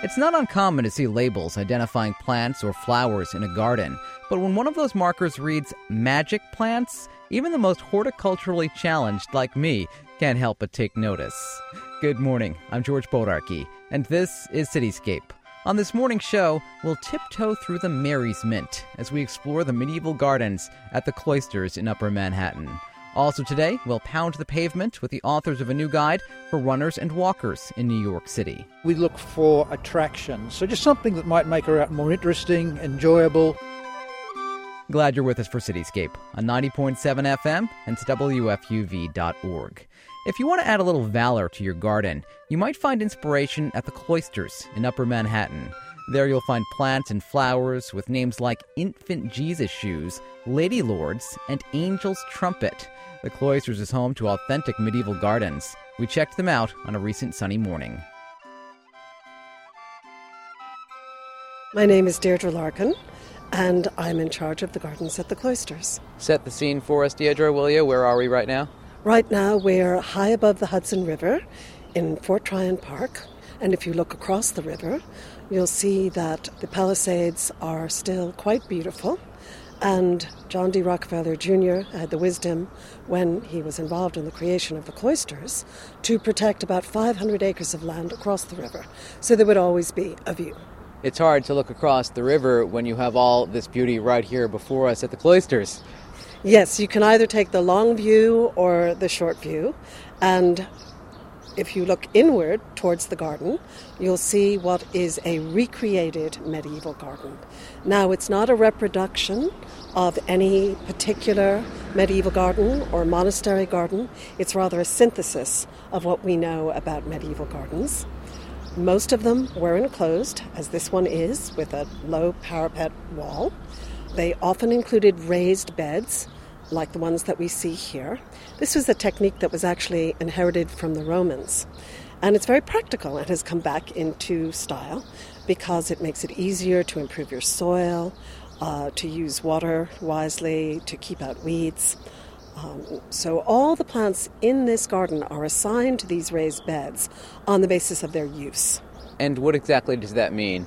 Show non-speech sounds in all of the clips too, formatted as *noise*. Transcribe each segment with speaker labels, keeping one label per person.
Speaker 1: It's not uncommon to see labels identifying plants or flowers in a garden, but when one of those markers reads magic plants, even the most horticulturally challenged like me can't help but take notice. Good morning, I'm George Bodarky, and this is Cityscape. On this morning's show, we'll tiptoe through the Mary's Mint as we explore the medieval gardens at the cloisters in Upper Manhattan. Also today, we'll pound the pavement with the authors of a new guide for runners and walkers in New York City.
Speaker 2: We look for attractions, so just something that might make our out more interesting, enjoyable.
Speaker 1: Glad you're with us for Cityscape on 90.7 FM and WFUV.org. If you want to add a little valor to your garden, you might find inspiration at the Cloisters in Upper Manhattan. There you'll find plants and flowers with names like Infant Jesus Shoes, Lady Lords, and Angel's Trumpet. The Cloisters is home to authentic medieval gardens. We checked them out on a recent sunny morning.
Speaker 3: My name is Deirdre Larkin, and I'm in charge of the gardens at the Cloisters.
Speaker 1: Set the scene for us, Deirdre, will you? Where are we right now?
Speaker 3: Right now, we're high above the Hudson River in Fort Tryon Park, and if you look across the river, you'll see that the Palisades are still quite beautiful. And John D. Rockefeller Jr. had the wisdom, when he was involved in the creation of the cloisters, to protect about 500 acres of land across the river, so there would always be a view.
Speaker 1: It's hard to look across the river when you have all this beauty right here before us at the cloisters.
Speaker 3: Yes, you can either take the long view or the short view, and if you look inward towards the garden, you'll see what is a recreated medieval garden. Now, it's not a reproduction of any particular medieval garden or monastery garden, it's rather a synthesis of what we know about medieval gardens. Most of them were enclosed, as this one is, with a low parapet wall. They often included raised beds like the ones that we see here. This was a technique that was actually inherited from the Romans. And it's very practical and has come back into style because it makes it easier to improve your soil, uh, to use water wisely, to keep out weeds. Um, so, all the plants in this garden are assigned to these raised beds on the basis of their use.
Speaker 1: And what exactly does that mean?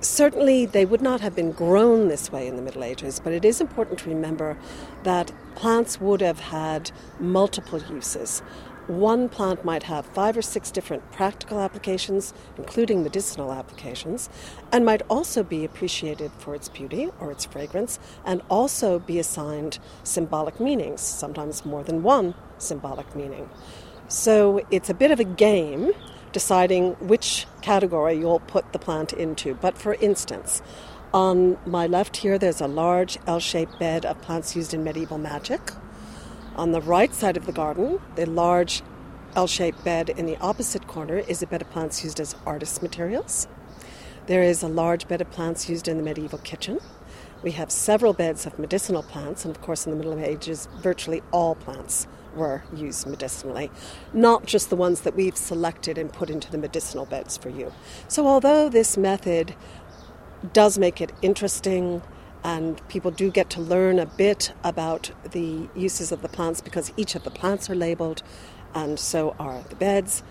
Speaker 3: Certainly, they would not have been grown this way in the Middle Ages, but it is important to remember that plants would have had multiple uses. One plant might have five or six different practical applications, including medicinal applications, and might also be appreciated for its beauty or its fragrance, and also be assigned symbolic meanings, sometimes more than one symbolic meaning. So it's a bit of a game deciding which category you'll put the plant into. But for instance, on my left here, there's a large L shaped bed of plants used in medieval magic. On the right side of the garden, the large L shaped bed in the opposite corner is a bed of plants used as artist materials. There is a large bed of plants used in the medieval kitchen. We have several beds of medicinal plants, and of course, in the Middle Ages, virtually all plants were used medicinally, not just the ones that we've selected and put into the medicinal beds for you. So, although this method does make it interesting, and people do get to learn a bit about the uses of the plants because each of the plants are labeled, and so are the beds.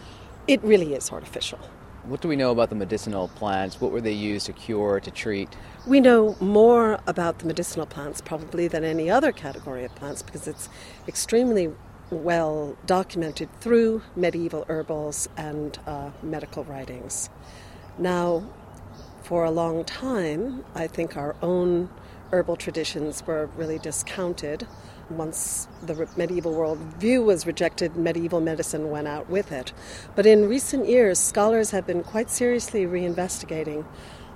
Speaker 3: It really is artificial.
Speaker 1: What do we know about the medicinal plants? What were they used to cure, to treat?
Speaker 3: We know more about the medicinal plants probably than any other category of plants because it's extremely well documented through medieval herbals and uh, medical writings. Now, for a long time, I think our own herbal traditions were really discounted. Once the medieval world view was rejected, medieval medicine went out with it. But in recent years, scholars have been quite seriously reinvestigating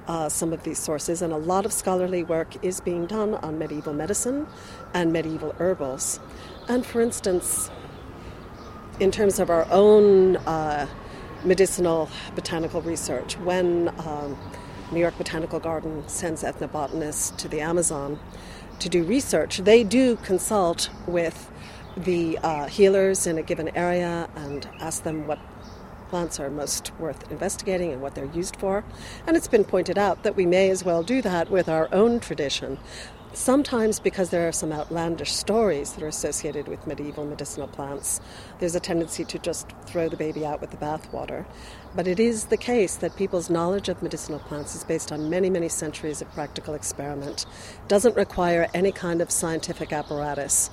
Speaker 3: uh, some of these sources, and a lot of scholarly work is being done on medieval medicine and medieval herbals. And for instance, in terms of our own uh, medicinal botanical research, when um, New York Botanical Garden sends ethnobotanists to the Amazon to do research, they do consult with the uh, healers in a given area and ask them what plants are most worth investigating and what they're used for. And it's been pointed out that we may as well do that with our own tradition. Sometimes, because there are some outlandish stories that are associated with medieval medicinal plants, there's a tendency to just throw the baby out with the bathwater. But it is the case that people's knowledge of medicinal plants is based on many, many centuries of practical experiment, doesn't require any kind of scientific apparatus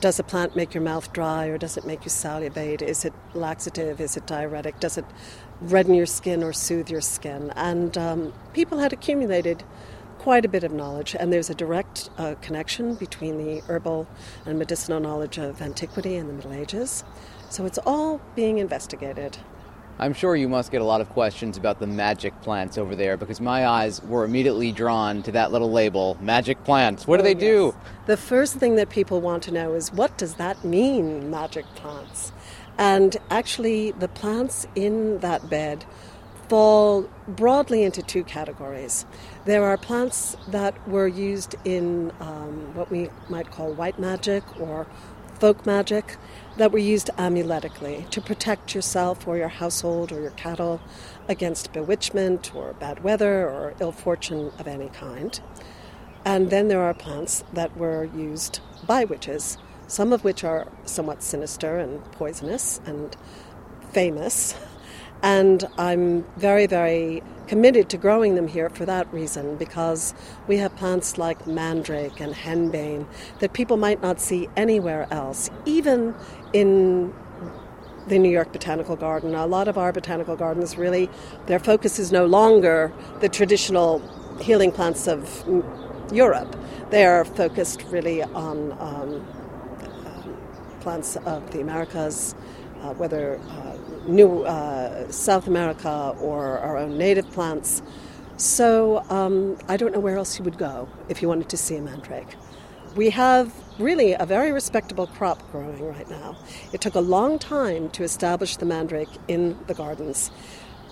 Speaker 3: does a plant make your mouth dry or does it make you salivate? Is it laxative? Is it diuretic? Does it redden your skin or soothe your skin? And um, people had accumulated quite a bit of knowledge, and there's a direct uh, connection between the herbal and medicinal knowledge of antiquity and the Middle Ages. So it's all being investigated.
Speaker 1: I'm sure you must get a lot of questions about the magic plants over there because my eyes were immediately drawn to that little label, magic plants. What do
Speaker 3: oh,
Speaker 1: they do?
Speaker 3: Yes. The first thing that people want to know is what does that mean, magic plants? And actually, the plants in that bed fall broadly into two categories. There are plants that were used in um, what we might call white magic or folk magic that were used amuletically to protect yourself or your household or your cattle against bewitchment or bad weather or ill fortune of any kind. And then there are plants that were used by witches, some of which are somewhat sinister and poisonous and famous. *laughs* And I'm very, very committed to growing them here for that reason because we have plants like mandrake and henbane that people might not see anywhere else, even in the New York Botanical Garden. A lot of our botanical gardens really, their focus is no longer the traditional healing plants of Europe. They are focused really on um, um, plants of the Americas, uh, whether uh, New uh, South America or our own native plants. So um, I don't know where else you would go if you wanted to see a mandrake. We have really a very respectable crop growing right now. It took a long time to establish the mandrake in the gardens.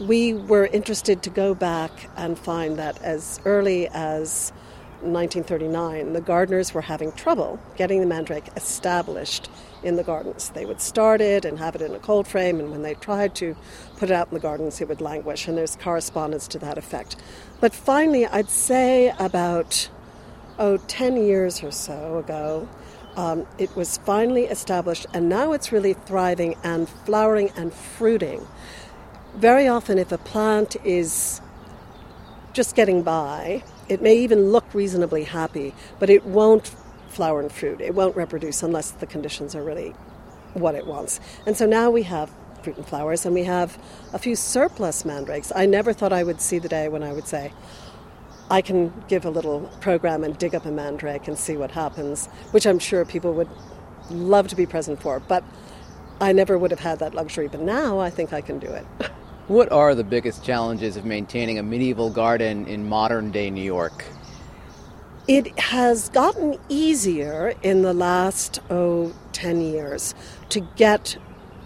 Speaker 3: We were interested to go back and find that as early as 1939, the gardeners were having trouble getting the mandrake established in the gardens. They would start it and have it in a cold frame, and when they tried to put it out in the gardens, it would languish, and there's correspondence to that effect. But finally, I'd say about, oh, 10 years or so ago, um, it was finally established, and now it's really thriving and flowering and fruiting. Very often, if a plant is just getting by, it may even look reasonably happy, but it won't flower and fruit. It won't reproduce unless the conditions are really what it wants. And so now we have fruit and flowers, and we have a few surplus mandrakes. I never thought I would see the day when I would say, I can give a little program and dig up a mandrake and see what happens, which I'm sure people would love to be present for. But I never would have had that luxury. But now I think I can do it. *laughs*
Speaker 1: What are the biggest challenges of maintaining a medieval garden in modern day New York?
Speaker 3: It has gotten easier in the last, oh, 10 years to get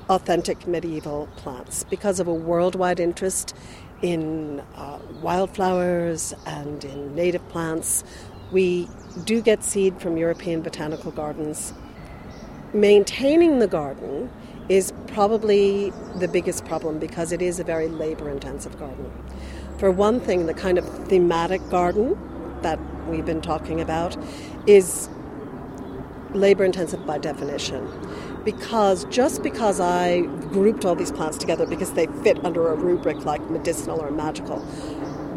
Speaker 3: authentic medieval plants because of a worldwide interest in uh, wildflowers and in native plants. We do get seed from European botanical gardens. Maintaining the garden is probably the biggest problem because it is a very labor intensive garden. For one thing, the kind of thematic garden that we've been talking about is labor intensive by definition. Because just because I grouped all these plants together because they fit under a rubric like medicinal or magical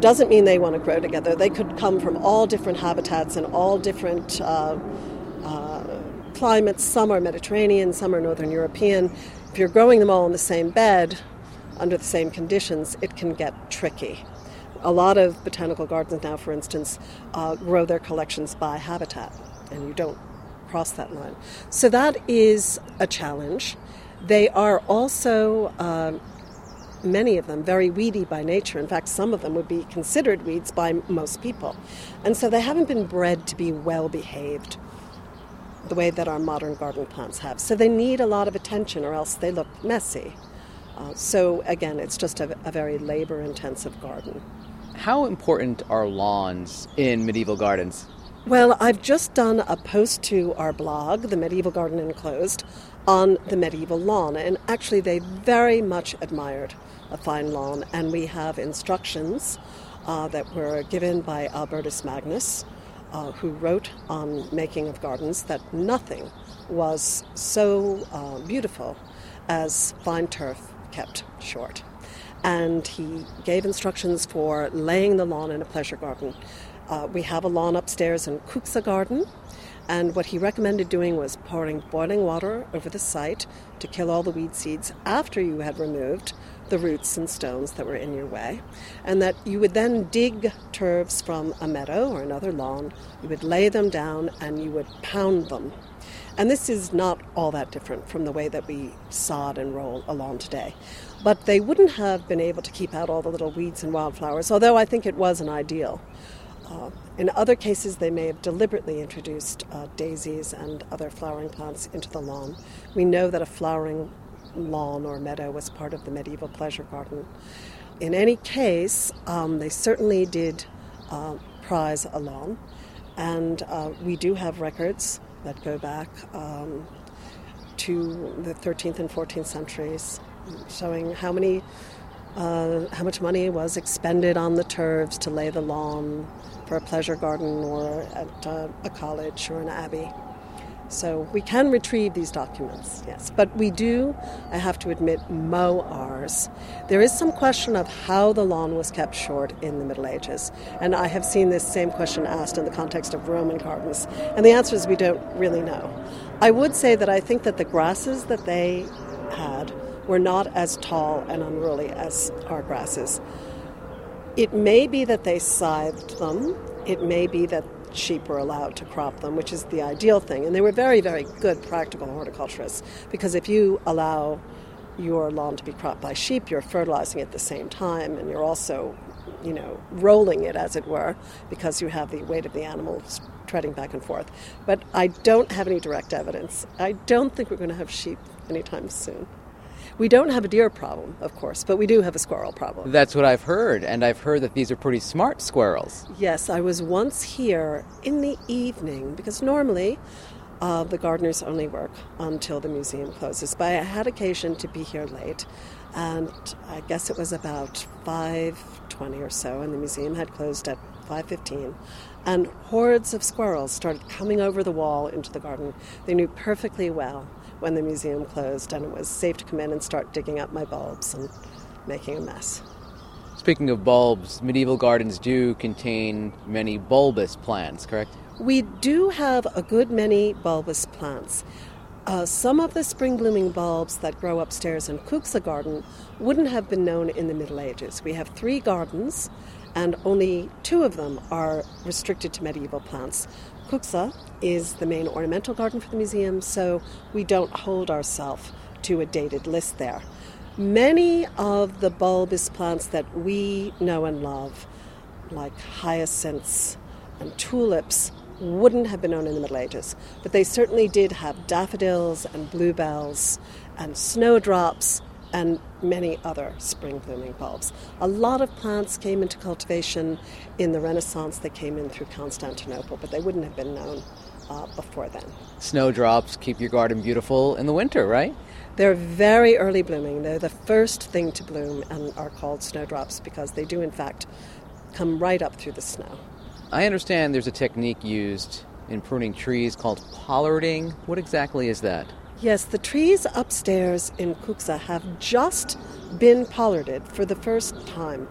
Speaker 3: doesn't mean they want to grow together. They could come from all different habitats and all different uh, uh, climates. Some are Mediterranean, some are Northern European. If you're growing them all in the same bed under the same conditions, it can get tricky. A lot of botanical gardens now, for instance, uh, grow their collections by habitat, and you don't cross that line. So that is a challenge. They are also, uh, many of them, very weedy by nature. In fact, some of them would be considered weeds by most people. And so they haven't been bred to be well behaved the way that our modern garden plants have. So they need a lot of attention or else they look messy. Uh, so again, it's just a, a very labor intensive garden.
Speaker 1: How important are lawns in medieval gardens?
Speaker 3: Well, I've just done a post to our blog, The Medieval Garden Enclosed, on the medieval lawn, and actually they very much admired a fine lawn, and we have instructions uh, that were given by Albertus Magnus, uh, who wrote on making of gardens that nothing was so uh, beautiful as fine turf kept short. And he gave instructions for laying the lawn in a pleasure garden. Uh, we have a lawn upstairs in Cuxa Garden, and what he recommended doing was pouring boiling water over the site to kill all the weed seeds after you had removed the roots and stones that were in your way, and that you would then dig turves from a meadow or another lawn, you would lay them down, and you would pound them. And this is not all that different from the way that we sod and roll a lawn today. But they wouldn't have been able to keep out all the little weeds and wildflowers, although I think it was an ideal. Uh, in other cases, they may have deliberately introduced uh, daisies and other flowering plants into the lawn. We know that a flowering lawn or meadow was part of the medieval pleasure garden. In any case, um, they certainly did uh, prize a lawn, and uh, we do have records that go back um, to the 13th and 14th centuries, showing how many. Uh, how much money was expended on the turfs to lay the lawn for a pleasure garden or at uh, a college or an abbey. So we can retrieve these documents, yes. But we do, I have to admit, mow ours. There is some question of how the lawn was kept short in the Middle Ages. And I have seen this same question asked in the context of Roman gardens. And the answer is we don't really know. I would say that I think that the grasses that they had were not as tall and unruly as our grasses. It may be that they scythed them. It may be that sheep were allowed to crop them, which is the ideal thing. And they were very, very good practical horticulturists because if you allow your lawn to be cropped by sheep, you're fertilizing at the same time and you're also, you know, rolling it as it were because you have the weight of the animals treading back and forth. But I don't have any direct evidence. I don't think we're going to have sheep anytime soon. We don't have a deer problem, of course, but we do have a squirrel problem.
Speaker 1: That's what I've heard, and I've heard that these are pretty smart squirrels.
Speaker 3: Yes, I was once here in the evening because normally uh, the gardeners only work until the museum closes. But I had occasion to be here late, and I guess it was about 5:20 or so, and the museum had closed at 5:15 and hordes of squirrels started coming over the wall into the garden. They knew perfectly well when the museum closed, and it was safe to come in and start digging up my bulbs and making a mess.
Speaker 1: Speaking of bulbs, medieval gardens do contain many bulbous plants, correct?
Speaker 3: We do have a good many bulbous plants. Uh, some of the spring blooming bulbs that grow upstairs in Cuxa Garden wouldn't have been known in the Middle Ages. We have three gardens, and only two of them are restricted to medieval plants. Cuxa is the main ornamental garden for the museum, so we don't hold ourselves to a dated list there. Many of the bulbous plants that we know and love, like hyacinths and tulips, wouldn't have been known in the Middle Ages, but they certainly did have daffodils and bluebells and snowdrops and many other spring blooming bulbs. A lot of plants came into cultivation in the Renaissance that came in through Constantinople, but they wouldn't have been known uh, before then.
Speaker 1: Snowdrops keep your garden beautiful in the winter, right?
Speaker 3: They're very early blooming. They're the first thing to bloom and are called snowdrops because they do, in fact, come right up through the snow.
Speaker 1: I understand there's a technique used in pruning trees called pollarding. What exactly is that?
Speaker 3: Yes, the trees upstairs in Cuxa have just been pollarded for the first time.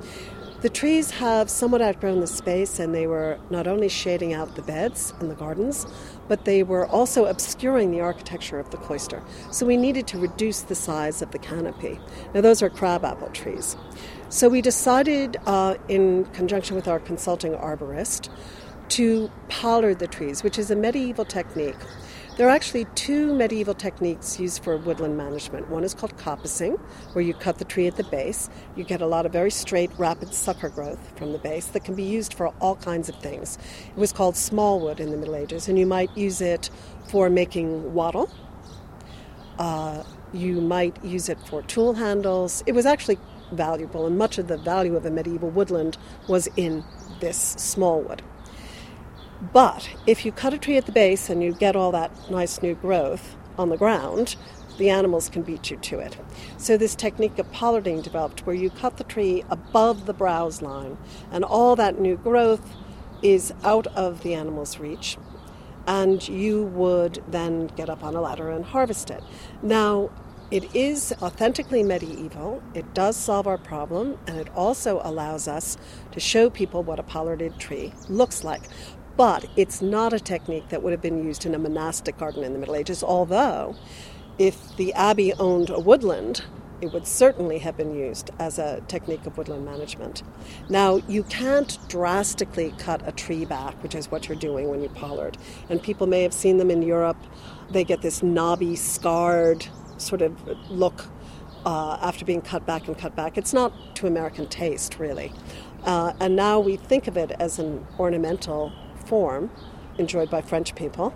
Speaker 3: The trees have somewhat outgrown the space and they were not only shading out the beds and the gardens, but they were also obscuring the architecture of the cloister. So we needed to reduce the size of the canopy. Now, those are crabapple trees. So we decided, uh, in conjunction with our consulting arborist, to pollard the trees, which is a medieval technique there are actually two medieval techniques used for woodland management. One is called coppicing, where you cut the tree at the base. You get a lot of very straight, rapid sucker growth from the base that can be used for all kinds of things. It was called smallwood in the Middle Ages, and you might use it for making wattle. Uh, you might use it for tool handles. It was actually valuable, and much of the value of a medieval woodland was in this small wood. But if you cut a tree at the base and you get all that nice new growth on the ground, the animals can beat you to it. So, this technique of pollarding developed where you cut the tree above the browse line, and all that new growth is out of the animal's reach, and you would then get up on a ladder and harvest it. Now, it is authentically medieval. It does solve our problem, and it also allows us to show people what a pollarded tree looks like. But it's not a technique that would have been used in a monastic garden in the Middle Ages, although if the abbey owned a woodland, it would certainly have been used as a technique of woodland management. Now, you can't drastically cut a tree back, which is what you're doing when you pollard. And people may have seen them in Europe. They get this knobby, scarred sort of look uh, after being cut back and cut back. It's not to American taste, really. Uh, and now we think of it as an ornamental form enjoyed by French people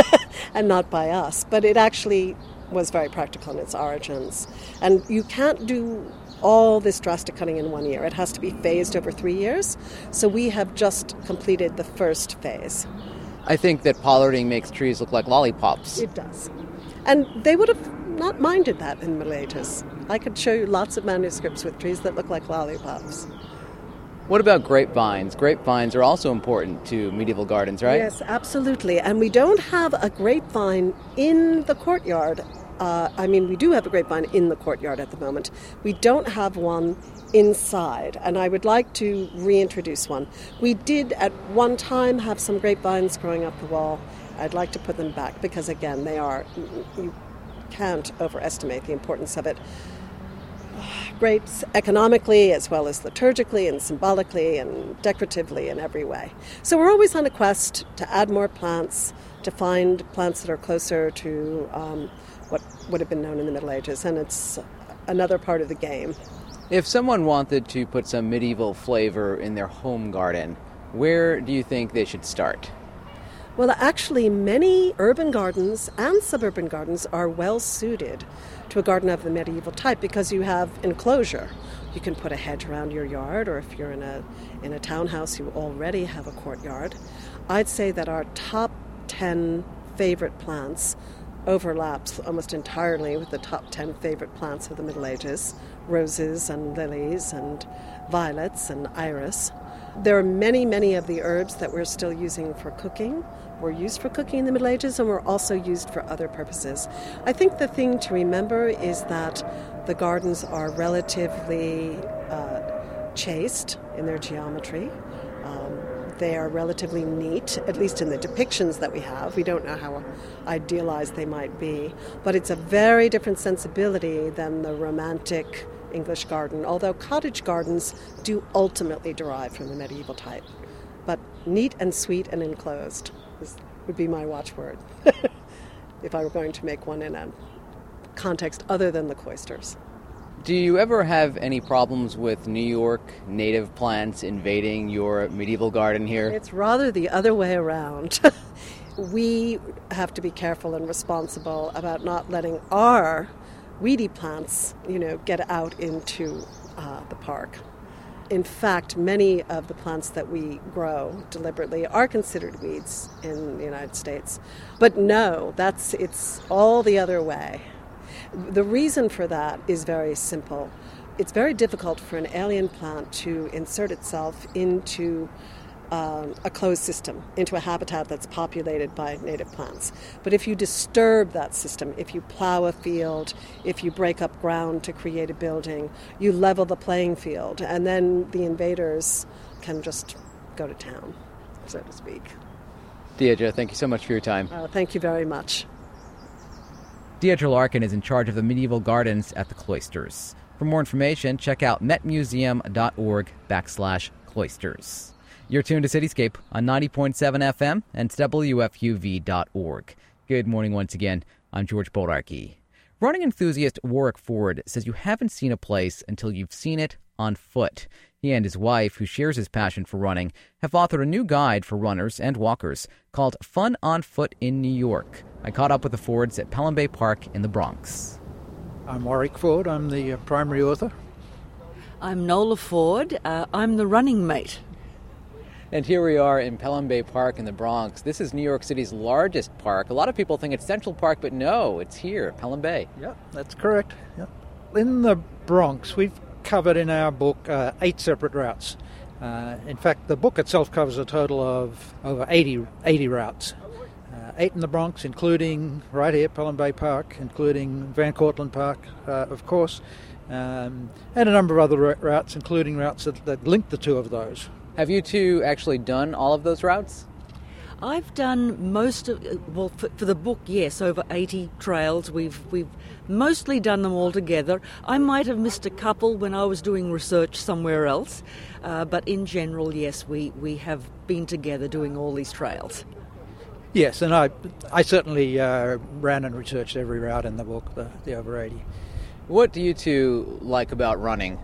Speaker 3: *laughs* and not by us. But it actually was very practical in its origins. And you can't do all this drastic cutting in one year. It has to be phased over three years. So we have just completed the first phase.
Speaker 1: I think that pollarding makes trees look like lollipops.
Speaker 3: It does. And they would have not minded that in Ages. I could show you lots of manuscripts with trees that look like lollipops.
Speaker 1: What about grapevines? Grapevines are also important to medieval gardens, right?
Speaker 3: Yes, absolutely. And we don't have a grapevine in the courtyard. Uh, I mean, we do have a grapevine in the courtyard at the moment. We don't have one inside, and I would like to reintroduce one. We did at one time have some grapevines growing up the wall. I'd like to put them back because, again, they are, you can't overestimate the importance of it great economically as well as liturgically and symbolically and decoratively in every way. So we're always on a quest to add more plants, to find plants that are closer to um, what would have been known in the Middle Ages, and it's another part of the game.
Speaker 1: If someone wanted to put some medieval flavor in their home garden, where do you think they should start?
Speaker 3: Well, actually, many urban gardens and suburban gardens are well suited to a garden of the medieval type because you have enclosure. You can put a hedge around your yard, or if you're in a in a townhouse, you already have a courtyard. I'd say that our top ten favorite plants overlaps almost entirely with the top 10 favorite plants of the Middle Ages roses and lilies and violets and iris. There are many, many of the herbs that we're still using for cooking were used for cooking in the Middle Ages and were also used for other purposes. I think the thing to remember is that the gardens are relatively uh, chaste in their geometry. Um, they are relatively neat, at least in the depictions that we have. We don't know how idealized they might be, but it's a very different sensibility than the romantic English garden, although cottage gardens do ultimately derive from the medieval type. But neat and sweet and enclosed is, would be my watchword *laughs* if I were going to make one in a context other than the cloisters.
Speaker 1: Do you ever have any problems with New York native plants invading your medieval garden here?
Speaker 3: It's rather the other way around. *laughs* we have to be careful and responsible about not letting our weedy plants, you know, get out into uh, the park. In fact, many of the plants that we grow deliberately are considered weeds in the United States. But no, that's it's all the other way. The reason for that is very simple. It's very difficult for an alien plant to insert itself into um, a closed system into a habitat that's populated by native plants. But if you disturb that system, if you plow a field, if you break up ground to create a building, you level the playing field, and then the invaders can just go to town, so to speak.
Speaker 1: Deirdre, thank you so much for your time.
Speaker 3: Uh, thank you very much.
Speaker 1: Deirdre Larkin is in charge of the medieval gardens at the cloisters. For more information, check out metmuseum.org backslash cloisters. You're tuned to Cityscape on 90.7 FM and WFUV.org. Good morning once again. I'm George Bodarky. Running enthusiast Warwick Ford says you haven't seen a place until you've seen it on foot. He and his wife, who shares his passion for running, have authored a new guide for runners and walkers called Fun on Foot in New York. I caught up with the Fords at Pelham Bay Park in the Bronx.
Speaker 2: I'm Warwick Ford. I'm the uh, primary author.
Speaker 4: I'm Nola Ford. Uh, I'm the running mate.
Speaker 1: And here we are in Pelham Bay Park in the Bronx. This is New York City's largest park. A lot of people think it's Central Park, but no, it's here, Pelham Bay.
Speaker 2: Yeah, that's correct. Yep. In the Bronx, we've covered in our book uh, eight separate routes. Uh, in fact, the book itself covers a total of over 80, 80 routes. Uh, eight in the Bronx, including right here, Pelham Bay Park, including Van Cortlandt Park, uh, of course, um, and a number of other routes, including routes that, that link the two of those.
Speaker 1: Have you two actually done all of those routes?
Speaker 4: I've done most of well for, for, the book, yes, over 80 trails. We've we've mostly done them all together. I might have missed a couple when I was doing research somewhere else, uh, but in general, yes, we we have been together doing all these trails.
Speaker 2: Yes, and I I certainly uh, ran and researched every route in the book, the, the over 80.
Speaker 1: What do you two like about running?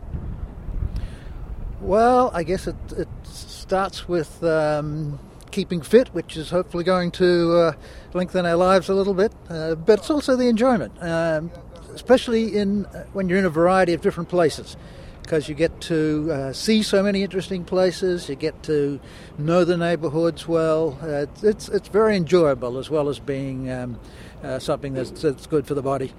Speaker 2: Well, I guess it, it starts with um, keeping fit, which is hopefully going to uh, lengthen our lives a little bit. Uh, but it's also the enjoyment, um, especially in uh, when you're in a variety of different places, because you get to uh, see so many interesting places. You get to know the neighbourhoods well. Uh, it's it's very enjoyable as well as being um, uh, something that's, that's good for the body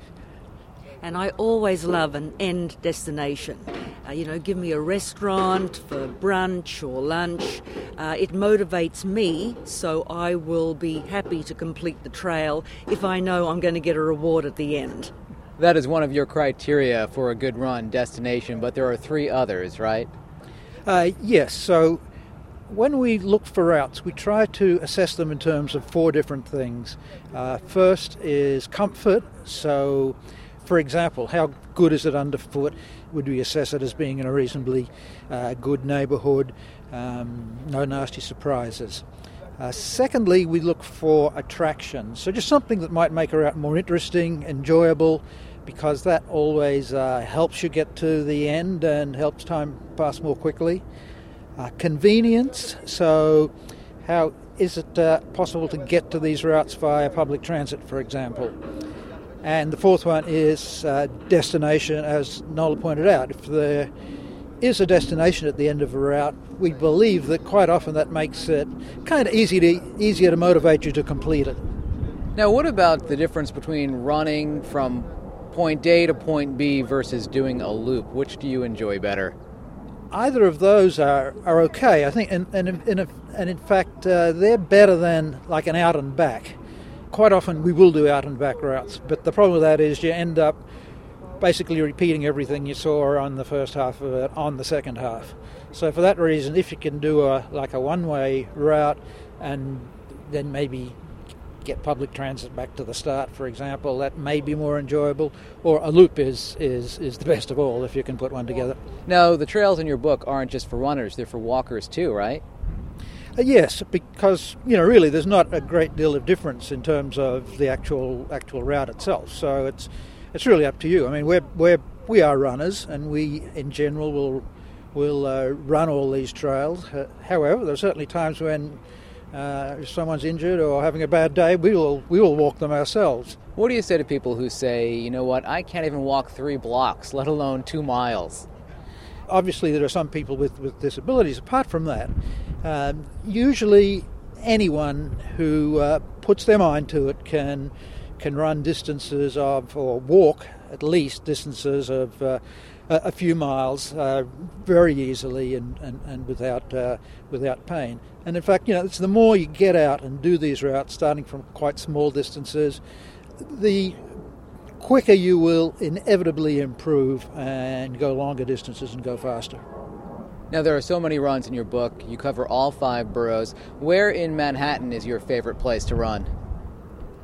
Speaker 4: and I always love an end destination. Uh, you know, give me a restaurant for brunch or lunch. Uh, it motivates me, so I will be happy to complete the trail if I know I'm going to get a reward at the end.
Speaker 1: That is one of your criteria for a good run destination, but there are three others, right?
Speaker 2: Uh, yes. So when we look for routes, we try to assess them in terms of four different things. Uh, first is comfort. So for example, how good is it underfoot? Would we assess it as being in a reasonably uh, good neighbourhood? Um, no nasty surprises. Uh, secondly, we look for attraction. So just something that might make a route more interesting, enjoyable, because that always uh, helps you get to the end and helps time pass more quickly. Uh, convenience. So how is it uh, possible to get to these routes via public transit, for example? And the fourth one is uh, destination, as Nola pointed out. If there is a destination at the end of a route, we believe that quite often that makes it kind of easy to, easier to motivate you to complete it.
Speaker 1: Now, what about the difference between running from point A to point B versus doing a loop? Which do you enjoy better?
Speaker 2: Either of those are, are okay, I think, and, and, and, and in fact, uh, they're better than like an out and back quite often we will do out and back routes, but the problem with that is you end up basically repeating everything you saw on the first half of it on the second half. So for that reason, if you can do a like a one-way route and then maybe get public transit back to the start, for example, that may be more enjoyable. Or a loop is is is the best of all if you can put one together.
Speaker 1: No, the trails in your book aren't just for runners; they're for walkers too, right?
Speaker 2: Uh, yes, because you know really there's not a great deal of difference in terms of the actual actual route itself. So it's it's really up to you. I mean, we're we're we are runners, and we in general will will uh, run all these trails. Uh, however, there are certainly times when uh, if someone's injured or having a bad day, we will we will walk them ourselves.
Speaker 1: What do you say to people who say, you know what, I can't even walk three blocks, let alone two miles?
Speaker 2: Obviously, there are some people with, with disabilities. Apart from that, um, usually, anyone who uh, puts their mind to it can can run distances of or walk at least distances of uh, a few miles uh, very easily and, and, and without uh, without pain. And in fact, you know, it's the more you get out and do these routes, starting from quite small distances, the quicker you will inevitably improve and go longer distances and go faster.
Speaker 1: Now, there are so many runs in your book. You cover all five boroughs. Where in Manhattan is your favorite place to run?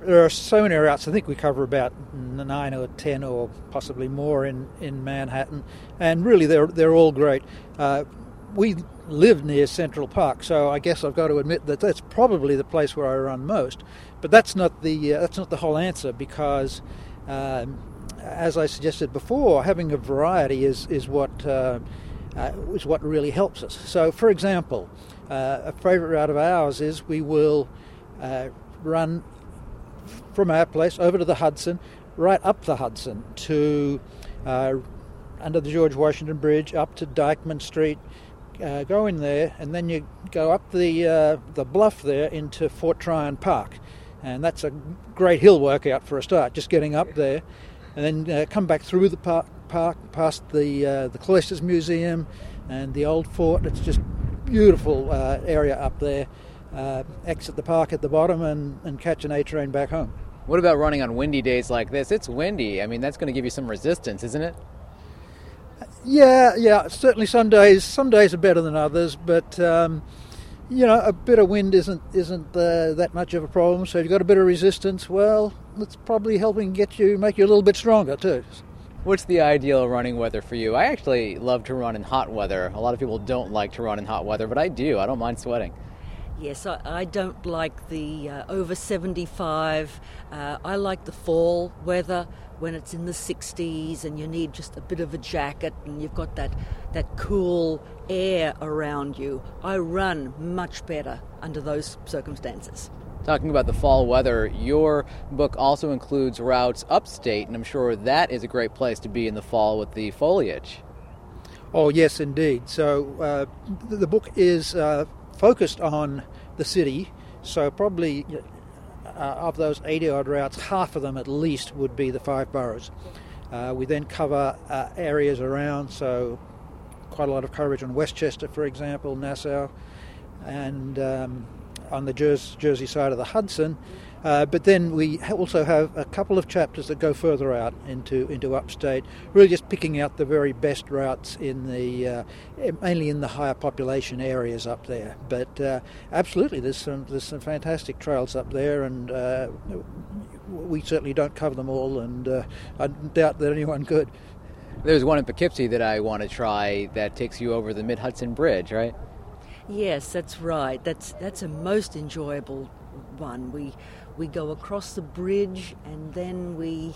Speaker 2: There are so many routes. I think we cover about nine or ten or possibly more in, in Manhattan. And really, they're, they're all great. Uh, we live near Central Park, so I guess I've got to admit that that's probably the place where I run most. But that's not the, uh, that's not the whole answer because. Um, as I suggested before, having a variety is, is what uh, uh, is what really helps us. So, for example, uh, a favourite route of ours is we will uh, run from our place over to the Hudson, right up the Hudson to uh, under the George Washington Bridge, up to Dyckman Street, uh, go in there, and then you go up the uh, the bluff there into Fort Tryon Park, and that's a great hill workout for a start. Just getting up there, and then uh, come back through the park, park past the uh, the Cloisters Museum and the old fort. It's just beautiful uh, area up there. Uh, exit the park at the bottom and, and catch an A train back home.
Speaker 1: What about running on windy days like this? It's windy. I mean, that's going to give you some resistance, isn't it?
Speaker 2: Yeah, yeah. Certainly, some days some days are better than others, but um, you know, a bit of wind isn't isn't uh, that much of a problem. So if you've got a bit of resistance, well, it's probably helping get you make you a little bit stronger too.
Speaker 1: What's the ideal running weather for you? I actually love to run in hot weather. A lot of people don't like to run in hot weather, but I do. I don't mind sweating.
Speaker 4: Yes, I, I don't like the uh, over 75. Uh, I like the fall weather when it's in the 60s and you need just a bit of a jacket and you've got that, that cool air around you. I run much better under those circumstances.
Speaker 1: Talking about the fall weather, your book also includes routes upstate, and I'm sure that is a great place to be in the fall with the foliage.
Speaker 2: Oh, yes, indeed. So uh, the book is uh, focused on the city, so probably uh, of those 80 odd routes, half of them at least would be the five boroughs. Uh, we then cover uh, areas around, so quite a lot of coverage on Westchester, for example, Nassau, and um, on the Jersey side of the Hudson. Uh, but then we also have a couple of chapters that go further out into into upstate, really just picking out the very best routes in the uh, mainly in the higher population areas up there. But uh, absolutely, there's some there's some fantastic trails up there, and uh, we certainly don't cover them all, and uh, I doubt that anyone could.
Speaker 1: There's one in Poughkeepsie that I want to try that takes you over the Mid Hudson Bridge, right?
Speaker 4: Yes, that's right. That's that's a most enjoyable one. We we go across the bridge and then we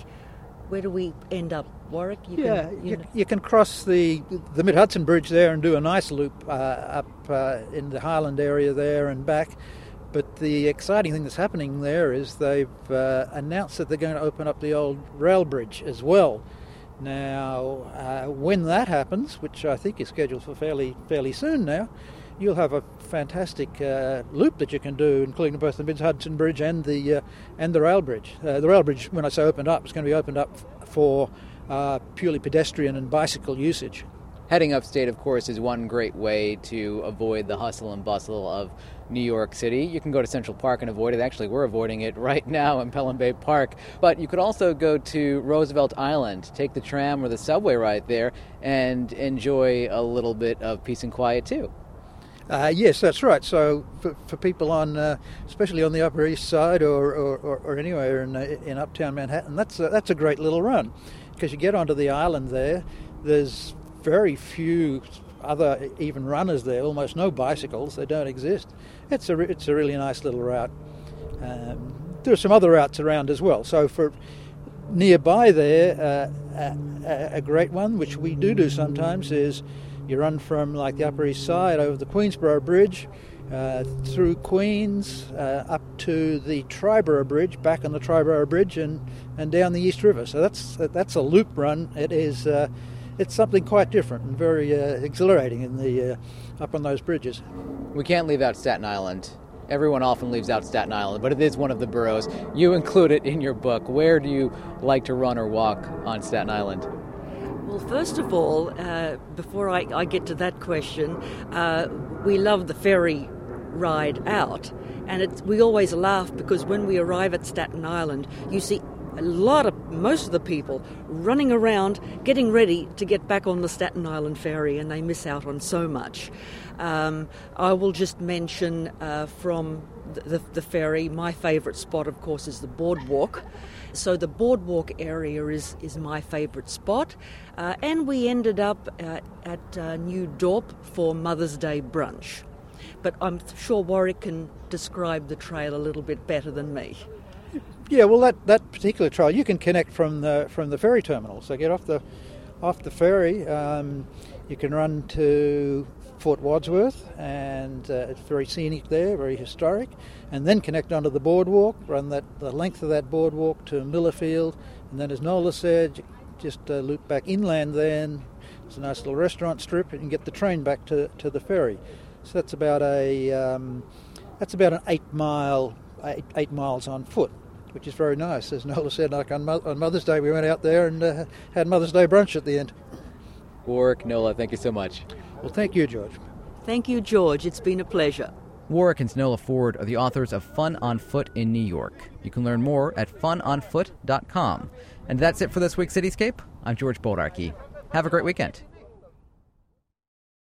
Speaker 4: where do we end up warwick
Speaker 2: you yeah can, you, you, you, can cross the the mid hudson bridge there and do a nice loop uh, up uh, in the highland area there and back but the exciting thing that's happening there is they've uh, announced that they're going to open up the old rail bridge as well now uh, when that happens which i think is scheduled for fairly fairly soon now you'll have a fantastic uh, loop that you can do, including both the Mid Hudson Bridge and the uh, and the rail bridge. Uh, the rail bridge, when I say opened up, is going to be opened up for uh, purely pedestrian and bicycle usage.
Speaker 1: Heading upstate, of course, is one great way to avoid the hustle and bustle of New York City. You can go to Central Park and avoid it. Actually, we're avoiding it *laughs* right now in Pelham Bay Park. But you could also go to Roosevelt Island, take the tram or the subway right there, and enjoy a little bit of peace and quiet too.
Speaker 2: Uh, yes, that's right. So for, for people on, uh, especially on the Upper East Side or, or, or, anywhere in, uh, in Uptown Manhattan, that's a, that's a great little run because you get onto the island there. There's very few other even runners there. Almost no bicycles. They don't exist. It's a it's a really nice little route. Um, there are some other routes around as well. So for nearby there, uh, a, a great one which we do do sometimes is you run from like the Upper East Side over the Queensboro Bridge, uh, through Queens, uh, up to the Triborough Bridge, back on the Triborough Bridge, and, and down the East River. So that's that's a loop run. It is uh, it's something quite different and very uh, exhilarating in the uh, up on those bridges.
Speaker 1: We can't leave out Staten Island. Everyone often leaves out Staten Island, but it is one of the boroughs. You include it in your book. Where do you like to run or walk on Staten Island?
Speaker 4: Well, first of all, uh, before I, I, get to that question, uh, we love the ferry ride out. And we always laugh because when we arrive at Staten Island, you see a lot of, most of the people running around getting ready to get back on the Staten Island ferry, and they miss out on so much. Um, I will just mention uh, from the, the, the ferry, my favourite spot, of course, is the boardwalk. So the boardwalk area is, is my favourite spot. Uh, and we ended up uh, at uh, New Dorp for Mother's Day brunch. But I'm sure Warwick can describe the trail a little bit better than me.
Speaker 2: Yeah, well, that, that particular trail you can connect from the from the ferry terminal. So get off the off the ferry. Um, you can run to Fort Wadsworth, and uh, it's very scenic there, very historic. And then connect onto the boardwalk, run that the length of that boardwalk to Miller Field, and then as Nola said, just uh, loop back inland then It's a nice little restaurant strip, and get the train back to, to the ferry. So that's about a um, that's about an eight mile eight, eight miles on foot which is very nice. As Nola said, like on, Mo- on Mother's Day, we went out there and uh, had Mother's Day brunch at the end.
Speaker 1: Warwick, Nola, thank you so much.
Speaker 2: Well, thank you, George.
Speaker 4: Thank you, George. It's been a pleasure.
Speaker 1: Warwick and Nola Ford are the authors of Fun on Foot in New York. You can learn more at funonfoot.com. And that's it for this week's Cityscape. I'm George Bodarky. Have a great weekend.